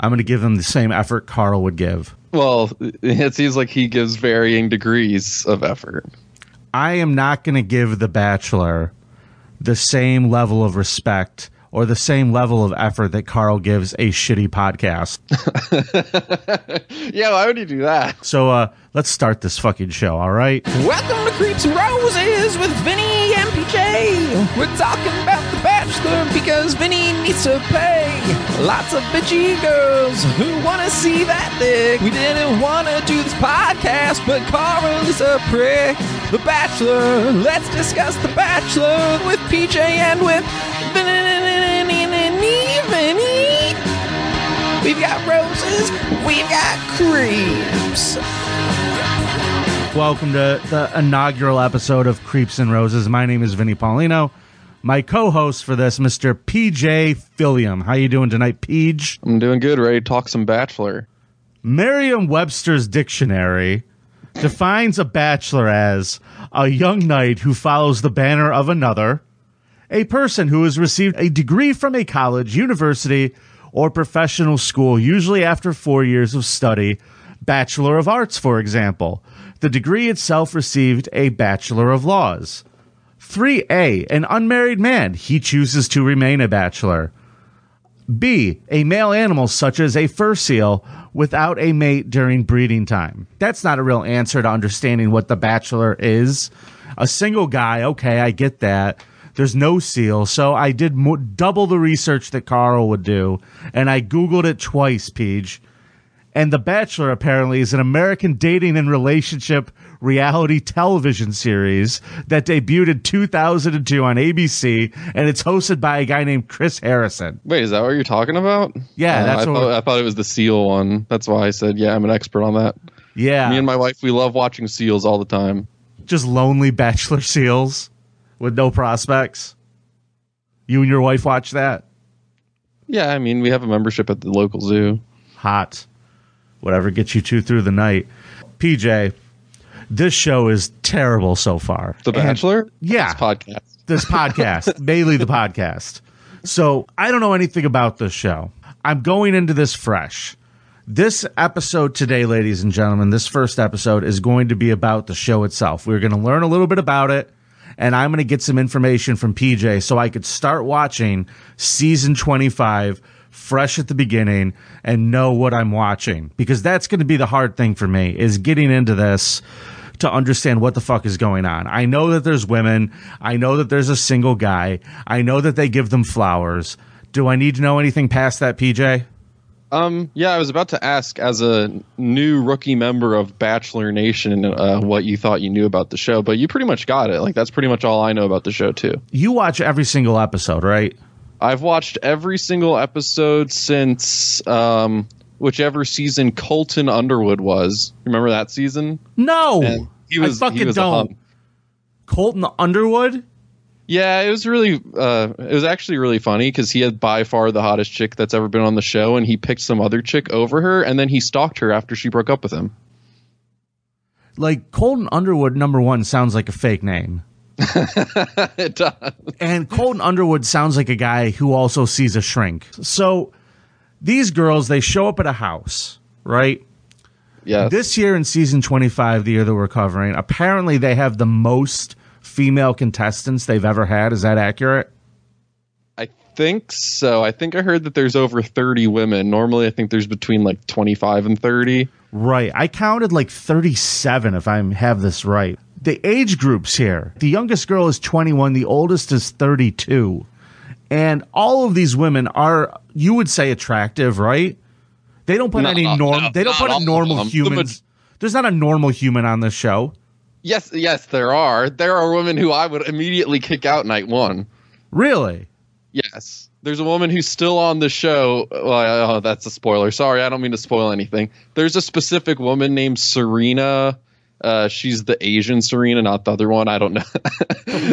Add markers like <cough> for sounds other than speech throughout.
I'm going to give him the same effort Carl would give. Well, it seems like he gives varying degrees of effort. I am not going to give The Bachelor the same level of respect or the same level of effort that Carl gives a shitty podcast. <laughs> yeah, why would you do that? So uh, let's start this fucking show, all right? Welcome to Creeps and Roses with Vinnie and PJ. We're talking about The Bachelor because Vinnie needs to pay. Lots of bitchy girls who want to see that dick. We didn't want to do this podcast, but Carl is a prick. The Bachelor, let's discuss The Bachelor with PJ and with Vinnie. We've got roses, we've got creeps. Welcome to the inaugural episode of Creeps and Roses. My name is Vinnie Paulino. My co-host for this, Mr. PJ Philliam. How you doing tonight, Peach? I'm doing good. Ready to talk some Bachelor. Merriam-Webster's dictionary defines a bachelor as a young knight who follows the banner of another, a person who has received a degree from a college, university, or professional school, usually after four years of study, Bachelor of Arts, for example. The degree itself received a Bachelor of Laws. 3A, an unmarried man. He chooses to remain a bachelor. B, a male animal such as a fur seal without a mate during breeding time. That's not a real answer to understanding what the bachelor is. A single guy, okay, I get that. There's no seal, so I did mo- double the research that Carl would do, and I googled it twice, Peach. And The Bachelor apparently is an American dating and relationship reality television series that debuted in 2002 on ABC, and it's hosted by a guy named Chris Harrison. Wait, is that what you're talking about? Yeah, Uh, that's I, what thought, I thought it was the seal one. That's why I said, yeah, I'm an expert on that. Yeah, Me and my wife, we love watching seals all the time. just lonely bachelor seals with no prospects. You and your wife watch that? Yeah, I mean, we have a membership at the local zoo. Hot. Whatever gets you two through the night. PJ, this show is terrible so far. The And- Bachelor? yeah. This podcast. this podcast, <laughs> mainly the podcast. So I don't know anything about this show. I'm going into this fresh. This episode today, ladies and gentlemen, this first episode is going to be about the show itself. We're going to learn a little bit about it, and I'm going to get some information from PJ so I could start watching season 25 fresh at the beginning and know what I'm watching because that's going to be the hard thing for me is getting into this to understand what the fuck is going on. I know that there's women. I know that there's a single guy. I know that they give them flowers. Do I need to know anything past that, PJ? Um, yeah, I was about to ask, as a new rookie member of Bachelor Nation, uh, what you thought you knew about the show, but you pretty much got it. Like, that's pretty much all I know about the show, too. You watch every single episode, right? I've watched every single episode since um, whichever season Colton Underwood was. Remember that season? No, And he was, I fucking he was don't. Colton Underwood. Yeah, it was really, uh, it was actually really funny because he had by far the hottest chick that's ever been on the show, and he picked some other chick over her, and then he stalked her after she broke up with him. Like Colton Underwood, number one, sounds like a fake name. <laughs> it does. And Colton Underwood sounds like a guy who also sees a shrink. So these girls, they show up at a house, right? Yeah. This year in season 25, the year that we're covering, apparently they have the most female contestants they've ever had. Is that accurate? I think so. I think I heard that there's over 30 women. Normally, I think there's between like 25 and 30. Right. I counted like 37 if I have this right. The age groups here. The youngest girl is 21, the oldest is 32. And all of these women are you would say attractive, right? They don't put No, any no, norm no, they don't put a normal human. The humans. There's not a normal human on this show. Yes, yes, there are. There are women who I would immediately kick out night one. Really? Yes. There's a woman who's still on the show. Well, oh, that's a spoiler. Sorry, I don't mean to spoil anything. There's a specific woman named Serena. Uh, she's the Asian Serena, not the other one. I don't know. <laughs>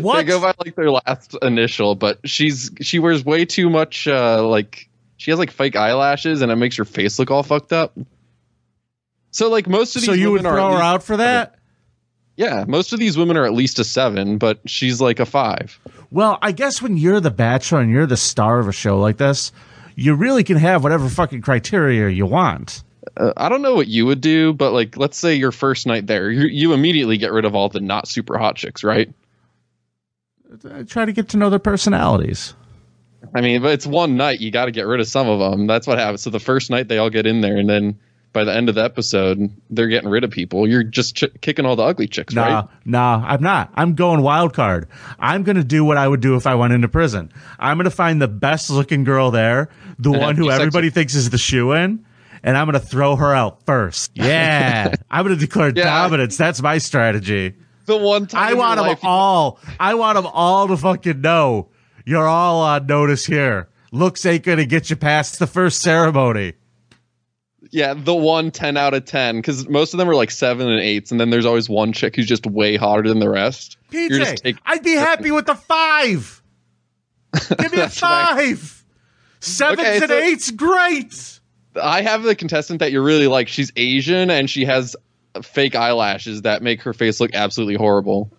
What? they go by like their last initial, but she's she wears way too much. Uh, like she has like fake eyelashes, and it makes her face look all fucked up. So like most of these So you would throw her out for that? Yeah, most of these women are at least a seven, but she's like a five. Well, I guess when you're the bachelor and you're the star of a show like this, you really can have whatever fucking criteria you want. Uh, I don't know what you would do, but like, let's say your first night there, you, you immediately get rid of all the not super hot chicks, right? I try to get to know their personalities. I mean, but it's one night. You got to get rid of some of them. That's what happens. So the first night they all get in there, and then by the end of the episode, they're getting rid of people. You're just ch- kicking all the ugly chicks, Nah, right? nah, I'm not. I'm going wild card. I'm going to do what I would do if I went into prison. I'm going to find the best looking girl there, the And one who everybody with- thinks is the shoe in, and I'm going to throw her out first. Yeah. <laughs> I'm going to declare Yeah. dominance. That's my strategy. The one time I want them life you- all. I want them all to fucking know you're all on notice here. Looks ain't going to get you past the first ceremony. Yeah, the one 10 out of 10. Because most of them are like seven and eights, and then there's always one chick who's just way hotter than the rest. PJ, I'd be happy with a five. <laughs> Give me a five. Sevens Okay, and so- eights, great. I have the contestant that you really like. She's Asian and she has fake eyelashes that make her face look absolutely horrible.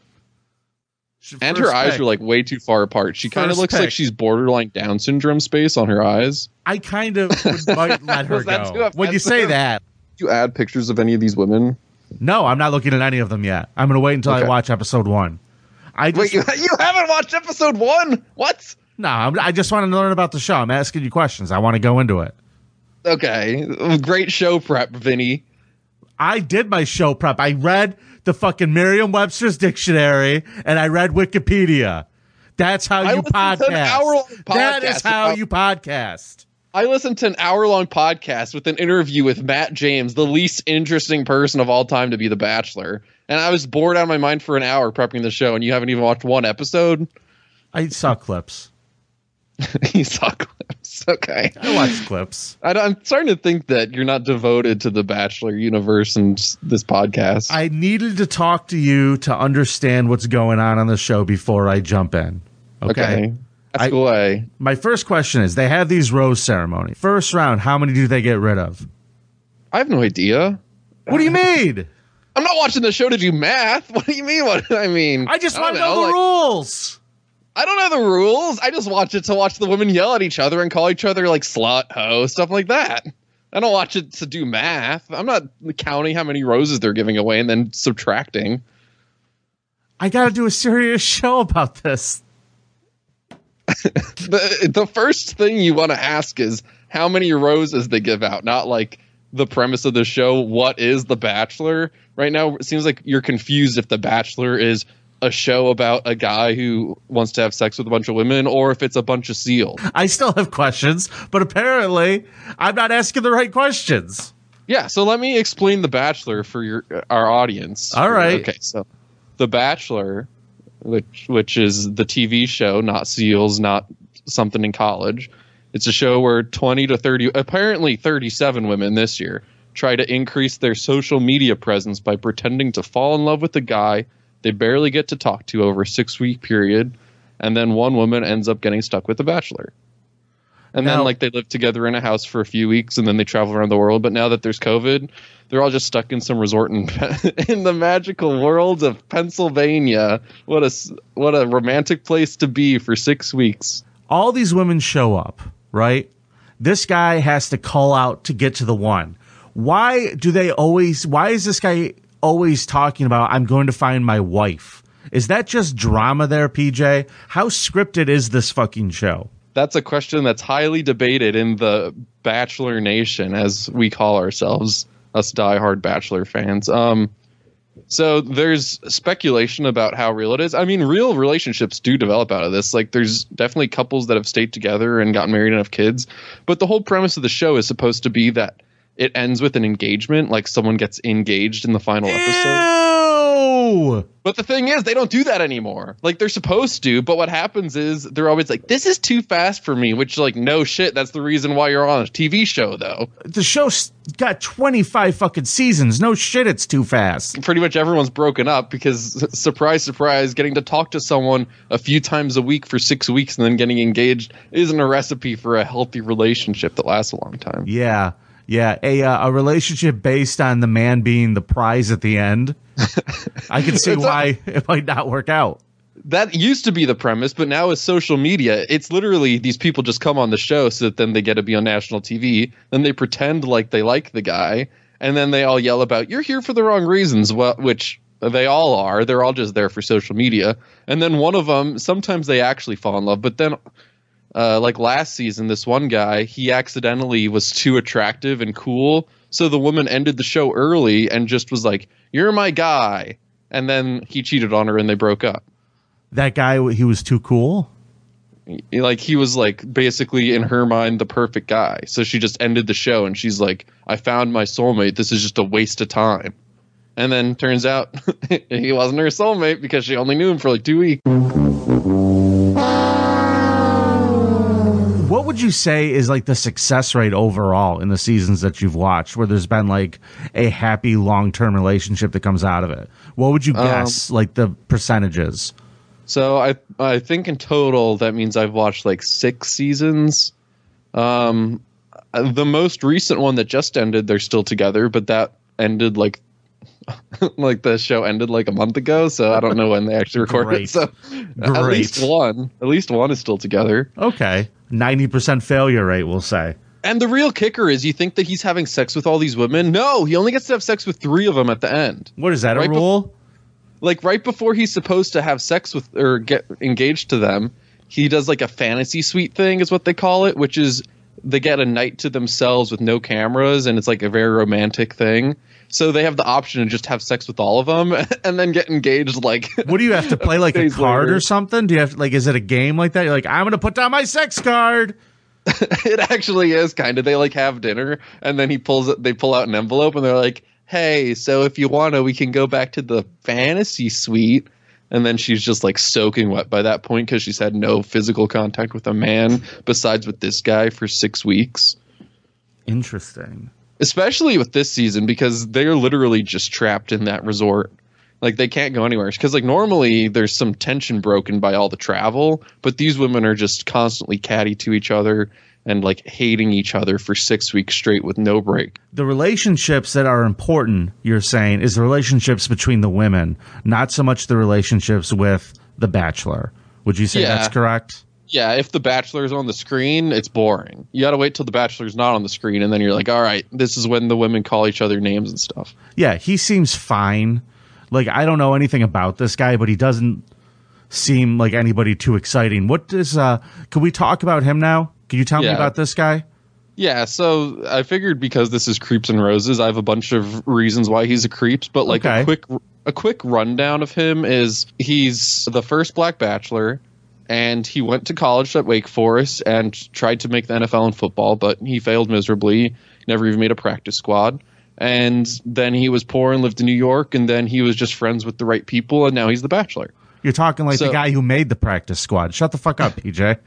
And her First eyes are like way too far apart. She kind of looks pick. like she's borderline Down syndrome space on her eyes. I kind of would, <laughs> might let her Was that too go. When you say offensive? that, You add pictures of any of these women. no, I'm not looking at any of them yet. I'm going to wait until I watch episode one. I just Wait, you, <laughs> you haven't watched episode one? What? no, I'm, I just want to learn about the show. I'm asking you questions. I want to go into it. Okay, great show prep, Vinnie. I did my show prep. I read the fucking Merriam-Webster's dictionary and I read Wikipedia. That's how I you an podcast. That is how about- you podcast. I listened to an hour long podcast with an interview with Matt James, the least interesting person of all time to be The Bachelor. And I was bored out of my mind for an hour prepping the show, and you haven't even watched one episode? I saw clips. <laughs> you saw clips. Okay. I watched clips. I, am starting to think that you're not devoted to The Bachelor universe and this podcast. I needed to talk to you to understand what's going on on the show before I jump in. Okay. okay. That's I-. My first question is they have these rose ceremony. First round, how many do they get rid of? I have no idea. What do you mean? I'm not watching the show to do math. <laughs> What do you mean? What do I mean? I just want to know, the like- rules. I don't know the rules. I just watch it to watch the women yell at each other and call each other like slut, hoe, stuff like that. I don't watch it to do math. I'm not counting how many roses they're giving away and then subtracting. I got to do a serious show about this. <laughs> The the first thing you want to ask is how many roses they give out, not like the premise of the show. What is The Bachelor? Right now, it seems like you're confused if The Bachelor is a show about a guy who wants to have sex with a bunch of women or if it's a bunch of seals. I still have questions, but apparently I'm not asking the right questions. Yeah, so let me explain The Bachelor for your our audience. All right. Okay, so The Bachelor, which which is the TV show, not Seals, not something in college. It's a show where 20 to 30, apparently 37 women this year, try to increase their social media presence by pretending to fall in love with a guy they barely get to talk to over a six week period, and then one woman ends up getting stuck with The Bachelor. And Now- then, like, they live together in a house for a few weeks, and then they travel around the world. But now that there's COVID, they're all just stuck in some resort in, <laughs> in the magical world of Pennsylvania. What a what a romantic place to be for six weeks. All these women show up, right? This guy has to call out to get to the one. Why do they always, why is this guy always talking about, I'm going to find my wife? Is that just drama there, PJ? How scripted is this fucking show? That's a question that's highly debated in the Bachelor Nation, as we call ourselves, us diehard Bachelor fans. Um, so there's speculation about how real it is. I mean, real relationships do develop out of this. Like, there's definitely couples that have stayed together and gotten married and have kids. But the whole premise of the show is supposed to be that it ends with an engagement, like someone gets engaged in the final episode. Ew! But the thing is, they don't do that anymore. Like they're supposed to, but what happens is they're always like, "This is too fast for me." Which, like, no shit. That's the reason why you're on a TV show, though. The show's got 25 fucking seasons. No shit, it's too fast. Pretty much everyone's broken up because, <laughs> surprise, surprise, getting to talk to someone a few times a week for six weeks and then getting engaged isn't a recipe for a healthy relationship that lasts a long time. Yeah. Yeah, a uh, a relationship based on the man being the prize at the end. I can see It's a- why it might not work out. that used to be the premise, but now with social media, it's literally these people just come on the show so that then they get to be on national TV. Then they pretend like they like the guy, and then they all yell about "You're here for the wrong reasons," well, which they all are. They're all just there for social media. And then one of them, sometimes they actually fall in love, but then. Uh, like last season, this one guy, he accidentally was too attractive and cool. So the woman ended the show early and just was like, You're my guy. And then he cheated on her and they broke up. That guy, he was too cool. like he was like basically in her mind the perfect guy so she just ended the show and she's like i found my soulmate this is just a waste of time and then turns out <laughs> he wasn't her soulmate because she only knew him for like two weeks would you say is like the success rate overall in the seasons that you've watched where there's been like a happy long term relationship that comes out of it? What would you guess like the percentages? so i i think in total that means i've watched like six seasons um the most recent one that just ended they're still together but that ended like <laughs> like the show ended like a month ago so i don't know when they actually recorded <laughs> Great. it so at least one at least one is still together Okay. 90% failure rate, we'll say. And the real kicker is you think that he's having sex with all these women. No, he only gets to have sex with three of them at the end. What is that, a Right bef- rule? Like right before he's supposed to have sex with or get engaged to them, he does like a fantasy suite thing, is what they call it, which is they get a night to themselves with no cameras and it's like a very romantic thing. So they have the option to just have sex with all of them <laughs> and then get engaged like <laughs> What do you have to play like a <laughs> card later. or something? Do you have like is it a game like that? You're like, I'm gonna put down my sex card. it actually is kind of they like have dinner and then he pulls it they pull out an envelope and they're like hey so if you want to we can go back to the fantasy suite and then she's just like soaking wet by that point because she's had no physical contact with a man besides with this guy for six weeks Interesting. Especially with this season because they're literally just trapped in that resort like they can't go anywhere because like normally there's some tension broken by all the travel but these women are just constantly catty to each other and like hating each other for six weeks straight with no break The relationships that are important, you're saying, is the relationships between the women, not so much the relationships with the bachelor. Would you say Yeah. that's correct? Yeah if the bachelor's on the screen it's boring you gotta wait till the bachelor's not on the screen and then you're like all right this is when the women call each other names and stuff Yeah, he seems fine. Like I don't know anything about this guy, but he doesn't seem like anybody too exciting. What does uh can we talk about him now? Can you tell me about this guy? Yeah, so I figured because this is Creeps and Roses, I have a bunch of reasons why he's a creeps, but like Okay. a quick a quick rundown of him is he's the first black bachelor and he went to college at Wake Forest and tried to make the NFL in football, but he failed miserably, never even made a practice squad. And then he was poor and lived in New York and then he was just friends with the right people and now he's the bachelor. You're talking like the guy who made the practice squad. Shut the fuck up, <laughs> PJ.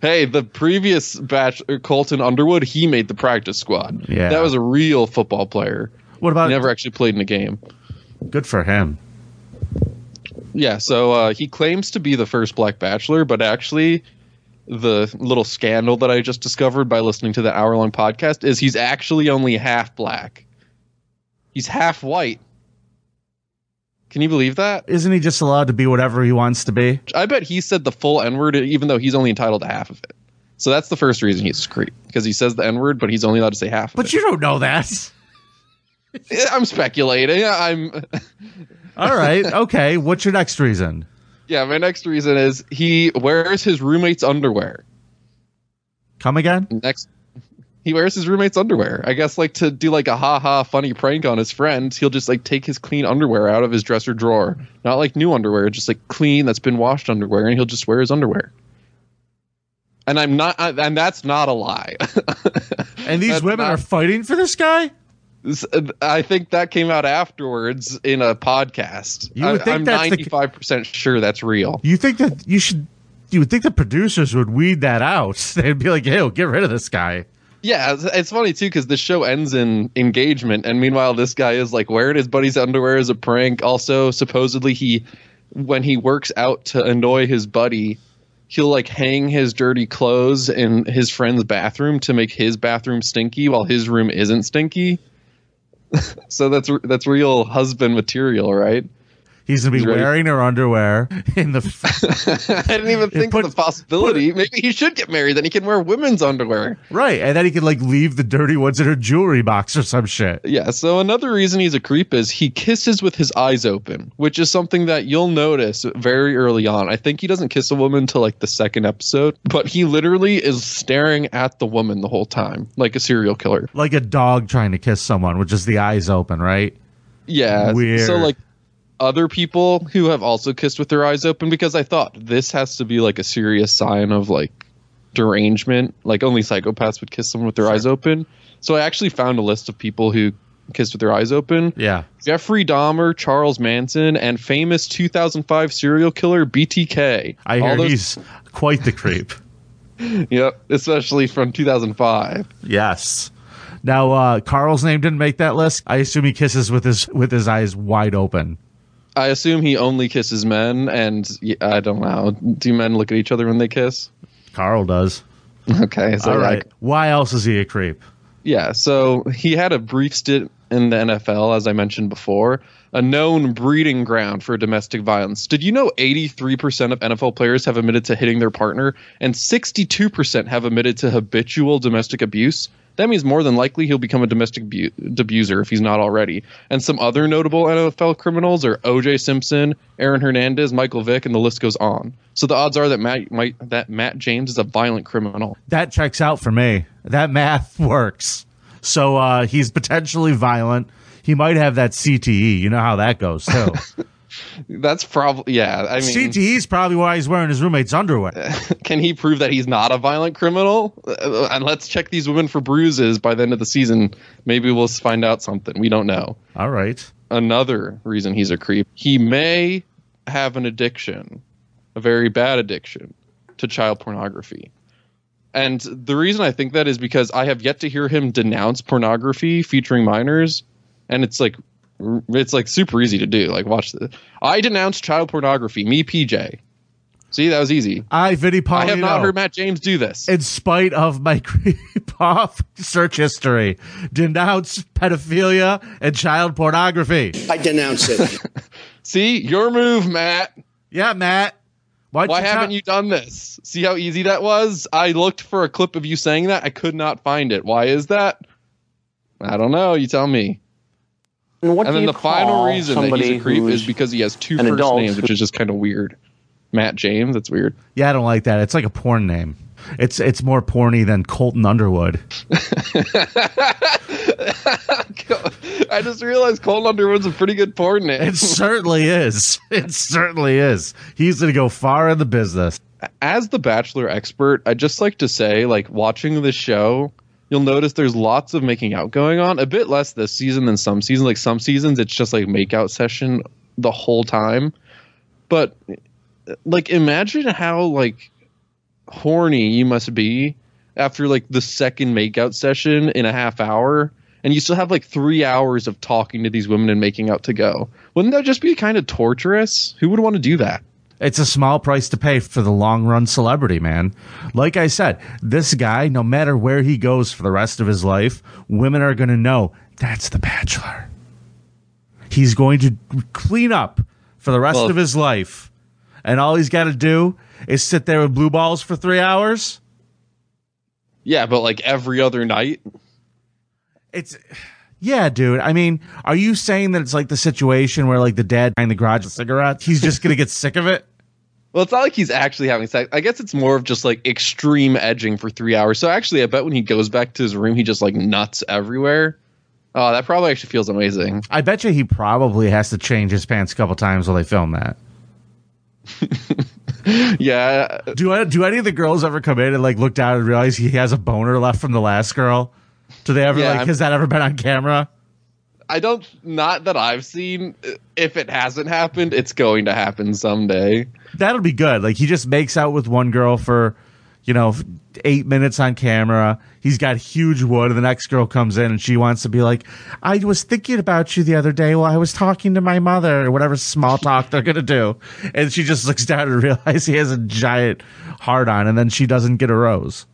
Hey, the previous batch uh, Colton Underwood, he made the practice squad. Yeah. That was a real football player. What about He never actually played in a game. good for him? Yeah, so uh, he claims to be the first black bachelor, but actually, the little scandal that I just discovered by listening to the hour long podcast is he's actually only half black. He's half white. Can you believe that? Isn't he just allowed to be whatever he wants to be? I bet he said the full N word, even though he's only entitled to half of it. So that's the first reason he's a creep because he says the N word, but he's only allowed to say half. Of But it. you don't know that. <laughs> I'm speculating. I'm. <laughs> All right. Okay. What's your next reason? Yeah, my next reason is he wears his roommate's underwear. Come again? next he wears his roommate's underwear i guess like to do like a ha ha funny prank on his friend he'll just like take his clean underwear out of his dresser drawer not like new underwear just like clean that's been washed underwear and he'll just wear his underwear and i'm not and that's not a lie <laughs> And these That's women not- are fighting for this guy? This- uh, i think that came out afterwards in a podcast You would I, think i'm 95% sure that's real You think that you should you would think the producers would weed that out. <laughs> They'd be like, "Hey, get rid of this guy." Yeah, it's, it's funny too because the show ends in engagement, and meanwhile, this guy is like wearing his buddy's underwear as a prank. Also, supposedly, he when he works out to annoy his buddy, he'll like hang his dirty clothes in his friend's bathroom to make his bathroom stinky while his room isn't stinky. <laughs> so that's that's real husband material, right? He's gonna be He's wearing her underwear in the. <laughs> I didn't even think put- of the possibility. Maybe he should get married. Then he can wear women's underwear. right, and then he can like leave the dirty ones in her jewelry box or some shit. Yeah. So another reason he's a creep is he kisses with his eyes open, which is something that you'll notice very early on. I think he doesn't kiss a woman till like the second episode, but he literally is staring at the woman the whole time, like a serial killer. Like a dog trying to kiss someone with just the eyes open, right? Yeah. Weird. So like other people who have also kissed with their eyes open because I thought this has to be like a serious sign of like derangement. Like only psychopaths would kiss someone with their eyes open. So I actually found a list of people who kissed with their eyes open. Yeah. Jeffrey Dahmer, Charles Manson, and famous 2005 serial killer BTK. I All hear those- he's quite the creep. <laughs> Yep, especially from 2005. Yes. Now, uh, Carl's name didn't make that list. I assume he kisses with his with his eyes wide open. I assume he only kisses men, and I don't know. Do men look at each other when they kiss? Carl does. Okay, so All like. Why else is he a creep? Yeah, so he had a brief stint in the NFL, as I mentioned before, a known breeding ground for domestic violence. Did you know 83% of NFL players have admitted to hitting their partner, and 62% have admitted to habitual domestic abuse? That means more than likely he'll become a domestic abu- abuser if he's not already. And some other notable NFL criminals are O.J. Simpson, Aaron Hernandez, Michael Vick, and the list goes on. So the odds are that Matt might, that Matt James is a violent criminal. That checks out for me. That math <laughs> works. So uh, he's potentially violent. He might have that CTE. You know how that goes too. <laughs> That's probably yeah. I mean, CTE is probably why he's wearing his roommate's underwear. <laughs> can he prove that he's not a violent criminal? Uh, and let's check these women for bruises by the end of the season. Maybe we'll find out something. We don't know. All right. Another reason he's a creep. He may have an addiction, a very bad addiction to child pornography. And the reason I think that is because I have yet to hear him denounce pornography featuring minors, and it's like it's like super easy to do. Like watch this. I denounce child pornography. Me, PJ. See, that was easy. I, Vinnie Paulino. I have not heard Matt James do this. in spite of my <laughs> creep off search history, denounce pedophilia and child pornography. I denounce it. <laughs> See, your move, Matt. Yeah, Matt. Why'd Why you haven't tell- you done this? See how easy that was? I looked for a clip of you saying that. I could not find it. Why is that? I don't know. You tell me. And what And do then you the final call reason that somebody he's a creep who's is because he has two an first adult names, which is just kind of weird. Matt James. That's weird. Yeah, I don't like that. It's like a porn name. It's it's more porny than Colton Underwood. <laughs> I just realized Colton Underwood's a pretty good porn name. It certainly is. It certainly is. He's going to go far in the business. as the bachelor expert I'd just like to say like watching this show you'll notice there's lots of making out going on. A bit less this season than some seasons. Like some seasons it's just like make out session the whole time. But like imagine how like horny you must be after like the second makeout session in a half hour and you still have like three hours of talking to these women and making out to go. Wouldn't that just be kind of torturous? Who would want to do that It's a small price to pay for the long run celebrity, man. Like I said, this guy, no matter where he goes for the rest of his life, women are going to know that's the bachelor. He's going to clean up for the rest Well- of his life. And all he's got to do is sit there with blue balls for three hours. Yeah, but like every other night. It's yeah, dude. I mean, are you saying that it's like the situation where like the dad behind the garage with cigarettes? He's just gonna get sick of it. Well, it's not like he's actually having sex. I guess it's more of just like extreme edging for three hours. So actually, I bet when he goes back to his room, he just like nuts everywhere. Oh, that probably actually feels amazing. I bet you he probably has to change his pants a couple times while they film that. <laughs> Yeah, Do do any of the girls ever come in and like look down and realize he has a boner left from the last girl? Do they ever Yeah, like? I'm- Has that ever been on camera? I don't. Not that I've seen. If it hasn't happened, it's going to happen someday. That'll be good. Like he just makes out with one girl for, you know, eight minutes on camera. He's got huge wood, and the next girl comes in and she wants to be like, "I was thinking about you the other day while I was talking to my mother," or whatever small talk they're gonna do. And she just looks down and <laughs> realizes he has a giant heart on, and then she doesn't get a rose.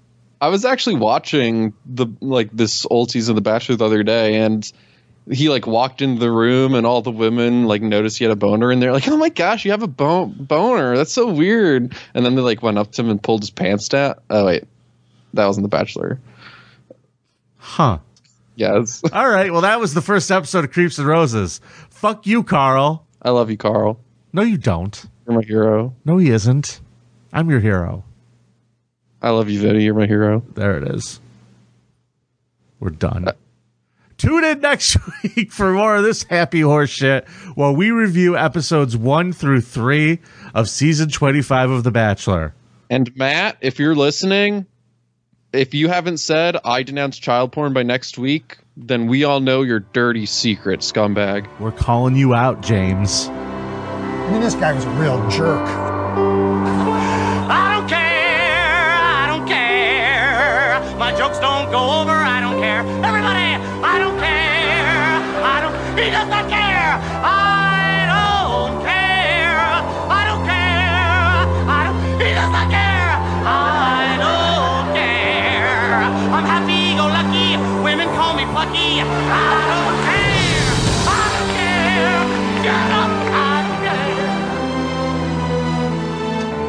I was actually watching the like this old season of The Bachelor the other day, and he like walked into the room and all the women like noticed he had a boner and they're like, "Oh my gosh, you have a bo- boner. That's so weird." And then they like went up to him and pulled his pants down. Oh wait, that wasn't The Bachelor. Huh. Yes, <laughs> All right. Well, that was the first episode of Creeps and Roses. Fuck you, Carl. I love you, Carl. No, you don't. You're my hero. No, he isn't. I'm your hero. I love you, Vinnie. You're my hero. There it is. We're done. Uh, Tune in next <laughs> week for more of this happy horse shit while we review episodes one through three of season 25 of The Bachelor. And Matt, if you're listening, if you haven't said I denounce child porn by next week, then we all know your dirty secret, scumbag. We're calling you out, James. I mean, this guy was a real jerk. He does not care. I don't care. I don't care. I don't. He does not care. I don't care. I'm happy go lucky. Women call me plucky. I don't care. I don't care. Shut up. I don't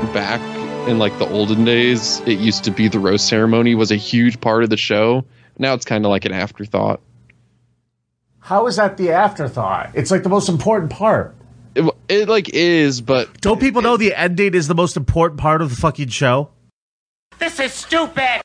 care. Back in like the olden days, it used to be the roast ceremony was a huge part of the show. Now it's kind of like an afterthought. How is that the afterthought? It's like the most important part. It, it like is, but Don't people know the ending is the most important part of the fucking show? This is stupid.